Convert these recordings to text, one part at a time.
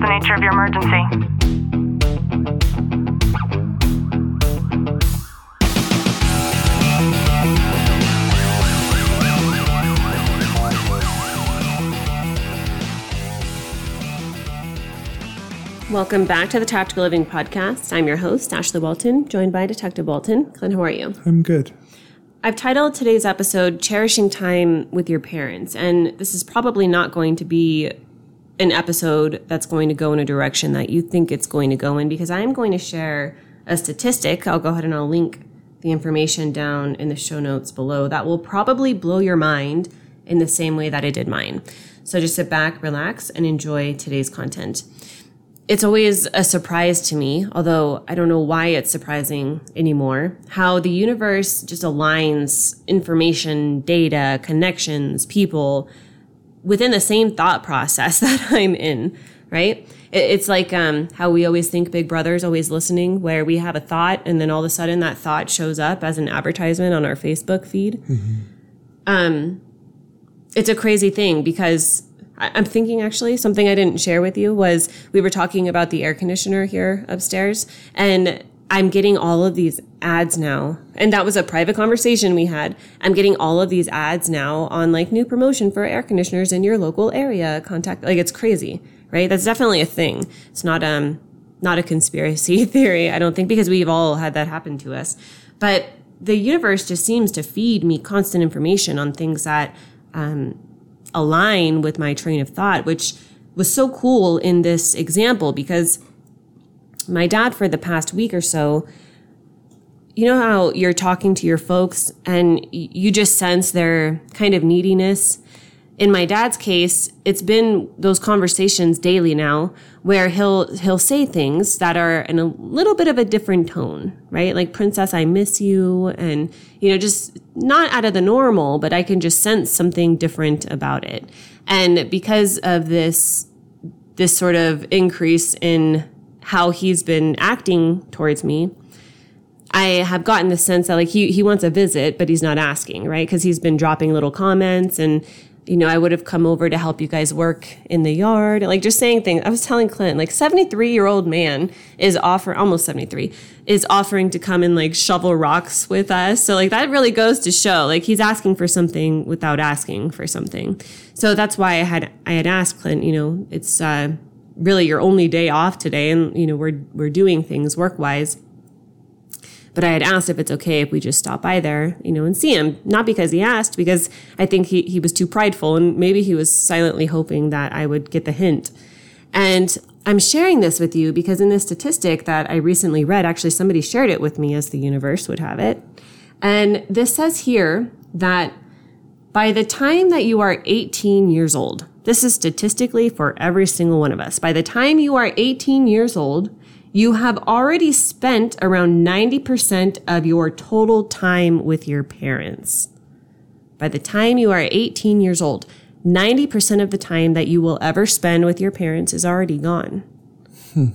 the nature of your emergency? Welcome back to the Tactical Living Podcast. I'm your host, Ashlie Walton, joined by Detective Walton. Clint, how are you? I'm good. I've titled today's episode Cherishing Time with Your Parents, and this is probably not going to be an episode that's going to go in a direction that you think it's going to go in because I am going to share a statistic. I'll go ahead and I'll link the information down in the show notes below that will probably blow your mind in the same way that it did mine. So just sit back, relax, and enjoy today's content it's always a surprise to me, although I don't know why it's surprising anymore, how the universe just aligns information, data, connections, people within the same thought process that I'm in, right? It's like um, how we always think Big Brother's always listening, where we have a thought and then all of a sudden that thought shows up as an advertisement on our Facebook feed. Um, it's a crazy thing because I'm thinking actually something I didn't share with you was we were talking about the air conditioner here upstairs and I'm getting all of these ads now. And that was a private conversation we had. I'm getting all of these ads now on like new promotion for air conditioners in your local area. Contact like it's crazy, right? That's definitely a thing. It's not um not a conspiracy theory, I don't think, because we've all had that happen to us. But the universe just seems to feed me constant information on things that um, align with my train of thought, which was so cool in this example because my dad, for the past week or so, you know how you're talking to your folks and you just sense their kind of neediness? In my dad's case, it's been those conversations daily now where he'll he'll say things that are in a little bit of a different tone, right? Like princess I miss you and you know just not out of the normal, but I can just sense something different about it. And because of this this sort of increase in how he's been acting towards me, I have gotten the sense that like he he wants a visit, but he's not asking, right? Because he's been dropping little comments and you know, I would have come over to help you guys work in the yard, like just saying things. I was telling Clint, like 73 year old man is offer almost 73 is offering to come and like shovel rocks with us. So like that really goes to show like he's asking for something without asking for something. So that's why I had I had asked Clint, you know, it's uh, really your only day off today, and you know we're we're doing things work wise. But I had asked if it's okay if we just stop by there, you know, and see him. Not because he asked, because I think he, he was too prideful and maybe he was silently hoping that I would get the hint. And I'm sharing this with you because in this statistic that I recently read, actually somebody shared it with me as the universe would have it. And this says here that by the time that you are 18 years old, this is statistically for every single one of us. By the time you are 18 years old, you have already spent around 90% of your total time with your parents. By the time you are 18 years old, 90% of the time that you will ever spend with your parents is already gone. Hmm.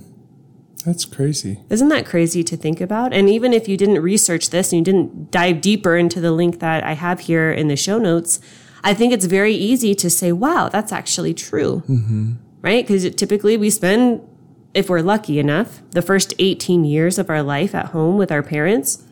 That's crazy. Isn't that crazy to think about? And even if you didn't research this and you didn't dive deeper into the link that I have here in the show notes, I think it's very easy to say, wow, that's actually true. Mm-hmm. Right? Because typically we spend, if we're lucky enough, the first 18 years of our life at home with our parents.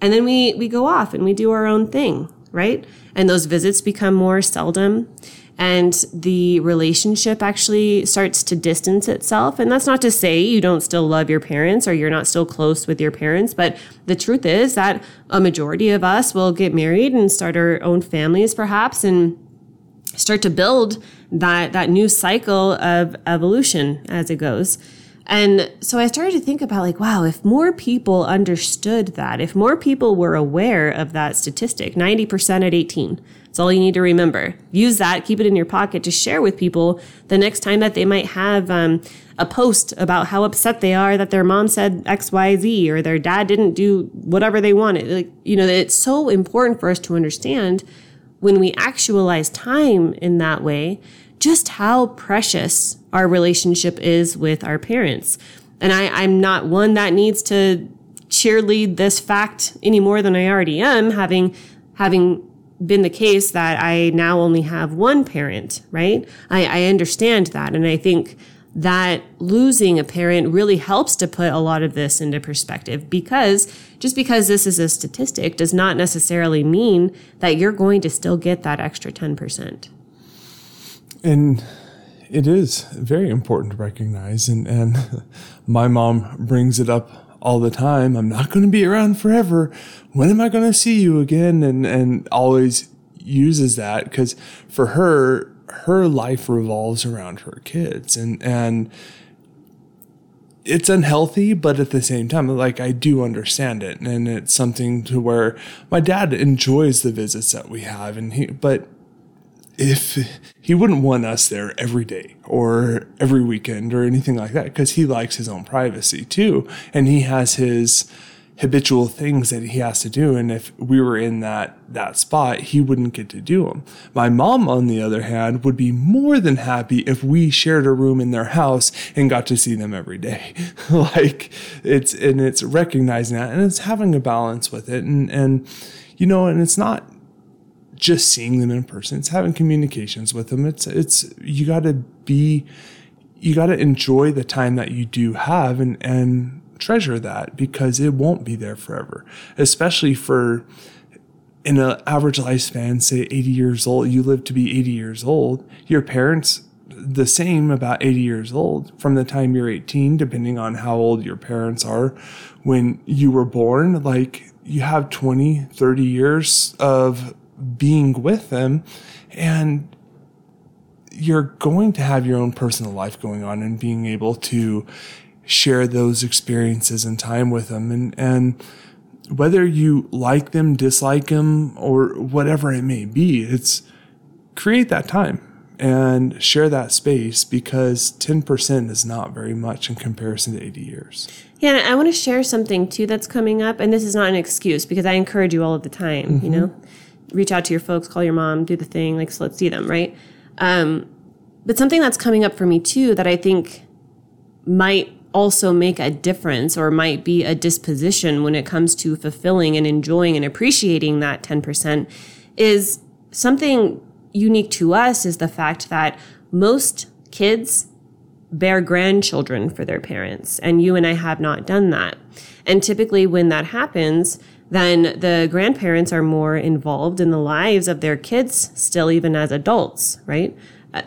And then we, we go off and we do our own thing, right? And those visits become more seldom and the relationship actually starts to distance itself. And that's not to say you don't still love your parents or you're not still close with your parents, but the truth is that a majority of us will get married and start our own families perhaps and start to build that that new cycle of evolution as it goes. And so I started to think about like, wow, if more people understood that, if more people were aware of that statistic, 90% at 18, that's all you need to remember. Use that, keep it in your pocket to share with people the next time that they might have um, a post about how upset they are that their mom said X, Y, Z, or their dad didn't do whatever they wanted. Like, you know, it's so important for us to understand when we actualize time in that way, just how precious our relationship is with our parents. And I, I'm not one that needs to cheerlead this fact any more than I already am, having having been the case that I now only have one parent, right? I, I understand that. And I think that losing a parent really helps to put a lot of this into perspective because just because this is a statistic does not necessarily mean that you're going to still get that extra 10%. And it is very important to recognize. And, and my mom brings it up all the time. I'm not going to be around forever. When am I going to see you again? And, and always uses that because for her, her life revolves around her kids and and it's unhealthy but at the same time like i do understand it and it's something to where my dad enjoys the visits that we have and he but if he wouldn't want us there every day or every weekend or anything like that because he likes his own privacy too and he has his habitual things that he has to do and if we were in that that spot he wouldn't get to do them my mom on the other hand would be more than happy if we shared a room in their house and got to see them every day. Like it's and it's recognizing that and it's having a balance with it and and you know and it's not just seeing them in person it's having communications with them. It's it's you got to be you got to enjoy the time that you do have and and treasure that because it won't be there forever, especially for in an average lifespan, say 80 years old, you live to be 80 years old, your parents the same about 80 years old from the time you're 18 depending on how old your parents are. When you were born like you have 20 30 years of being with them and you're going to have your own personal life going on and being able to share those experiences and time with them. And and whether you like them dislike them or whatever it may be it's create that time and share that space because 10% is not very much in comparison to 80 years. Yeah i want to share something too that's coming up and this is not an excuse because i encourage you all of the time mm-hmm. you know reach out to your folks call your mom do the thing like so let's see them right? Um, but something that's coming up for me too that i think might also make a difference or might be a disposition when it comes to fulfilling and enjoying and appreciating that 10% is something unique to us is the fact that most kids bear grandchildren for their parents and you and I have not done that. And typically when that happens, then the grandparents are more involved in the lives of their kids still even as adults, right? Uh,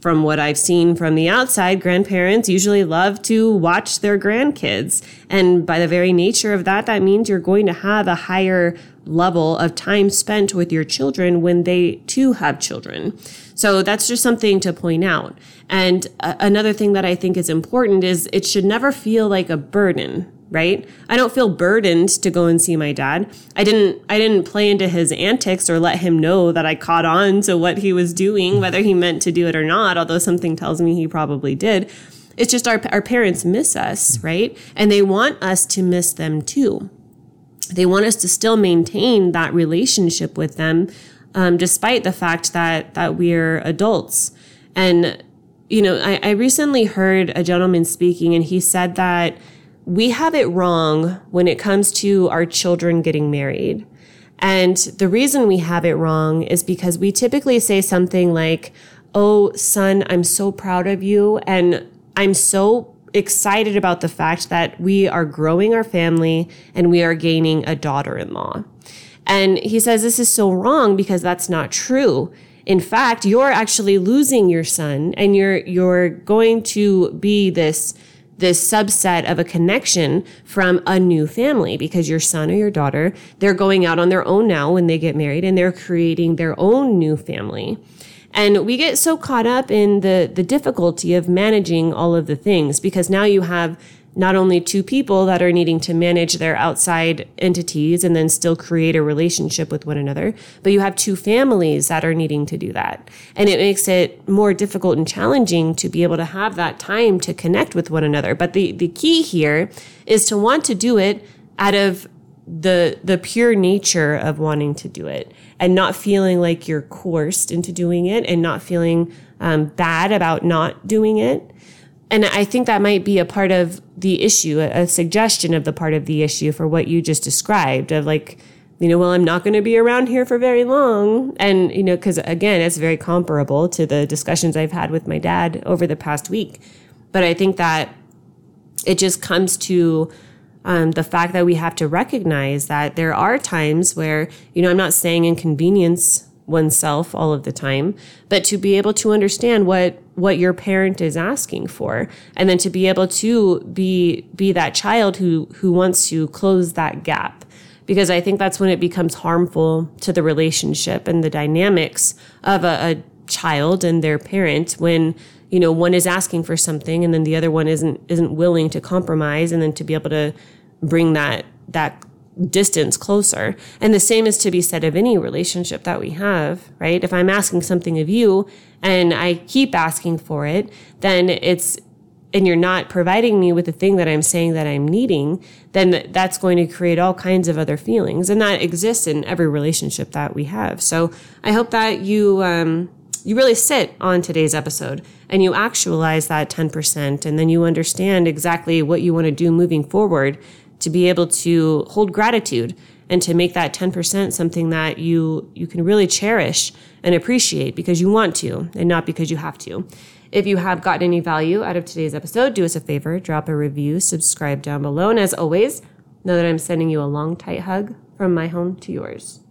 from what I've seen from the outside, grandparents usually love to watch their grandkids. And by the very nature of that, that means you're going to have a higher level of time spent with your children when they too have children. So that's just something to point out. And uh, another thing that I think is important is it should never feel like a burden right? I don't feel burdened to go and see my dad. I didn't I didn't play into his antics or let him know that I caught on to what he was doing, whether he meant to do it or not, although something tells me he probably did. It's just our our parents miss us, right? And they want us to miss them too. They want us to still maintain that relationship with them, um, despite the fact that that we're adults. And you know, I, I recently heard a gentleman speaking, and he said that we have it wrong when it comes to our children getting married. And the reason we have it wrong is because we typically say something like, Oh, son, I'm so proud of you. And I'm so excited about the fact that we are growing our family and we are gaining a daughter in law. And he says this is so wrong because that's not true. In fact, you're actually losing your son and you're, you're going to be this this subset of a connection from a new family because your son or your daughter, they're going out on their own now when they get married and they're creating their own new family. And we get so caught up in the, the difficulty of managing all of the things because now you have not only two people that are needing to manage their outside entities and then still create a relationship with one another, but you have two families that are needing to do that. And it makes it more difficult and challenging to be able to have that time to connect with one another. But the, the key here is to want to do it out of the the pure nature of wanting to do it and not feeling like you're coerced into doing it and not feeling um, bad about not doing it and I think that might be a part of the issue, a suggestion of the part of the issue for what you just described of like you know, well, I'm not going to be around here for very long. And, you know, because again, it's very comparable to the discussions I've had with my dad over the past week. But I think that it just comes to um, the fact that we have to recognize that there are times where, you know, I'm not saying inconvenience oneself all of the time, but to be able to understand what what your parent is asking for, and then to be able to be be that child who who wants to close that gap, because I think that's when it becomes harmful to the relationship and the dynamics of a, a child and their parent when you know one is asking for something and then the other one isn't isn't willing to compromise and then to be able to bring that that distance closer. And the same is to be said of any relationship that we have, right? If I'm asking something of you and I keep asking for it, then it's, and you're not providing me with the thing that I'm saying that I'm needing, then that's going to create all kinds of other feelings. And that exists in every relationship that we have. So I hope that you, um, you really sit on today's episode and you actualize that 10% and then you understand exactly what you want to do moving forward to be able to hold gratitude and to make that 10% something that you you can really cherish and appreciate because you want to and not because you have to. If you have gotten any value out of today's episode, do us a favor, drop a review, subscribe down below, and as always, know that I'm sending you a long tight hug from my home to yours.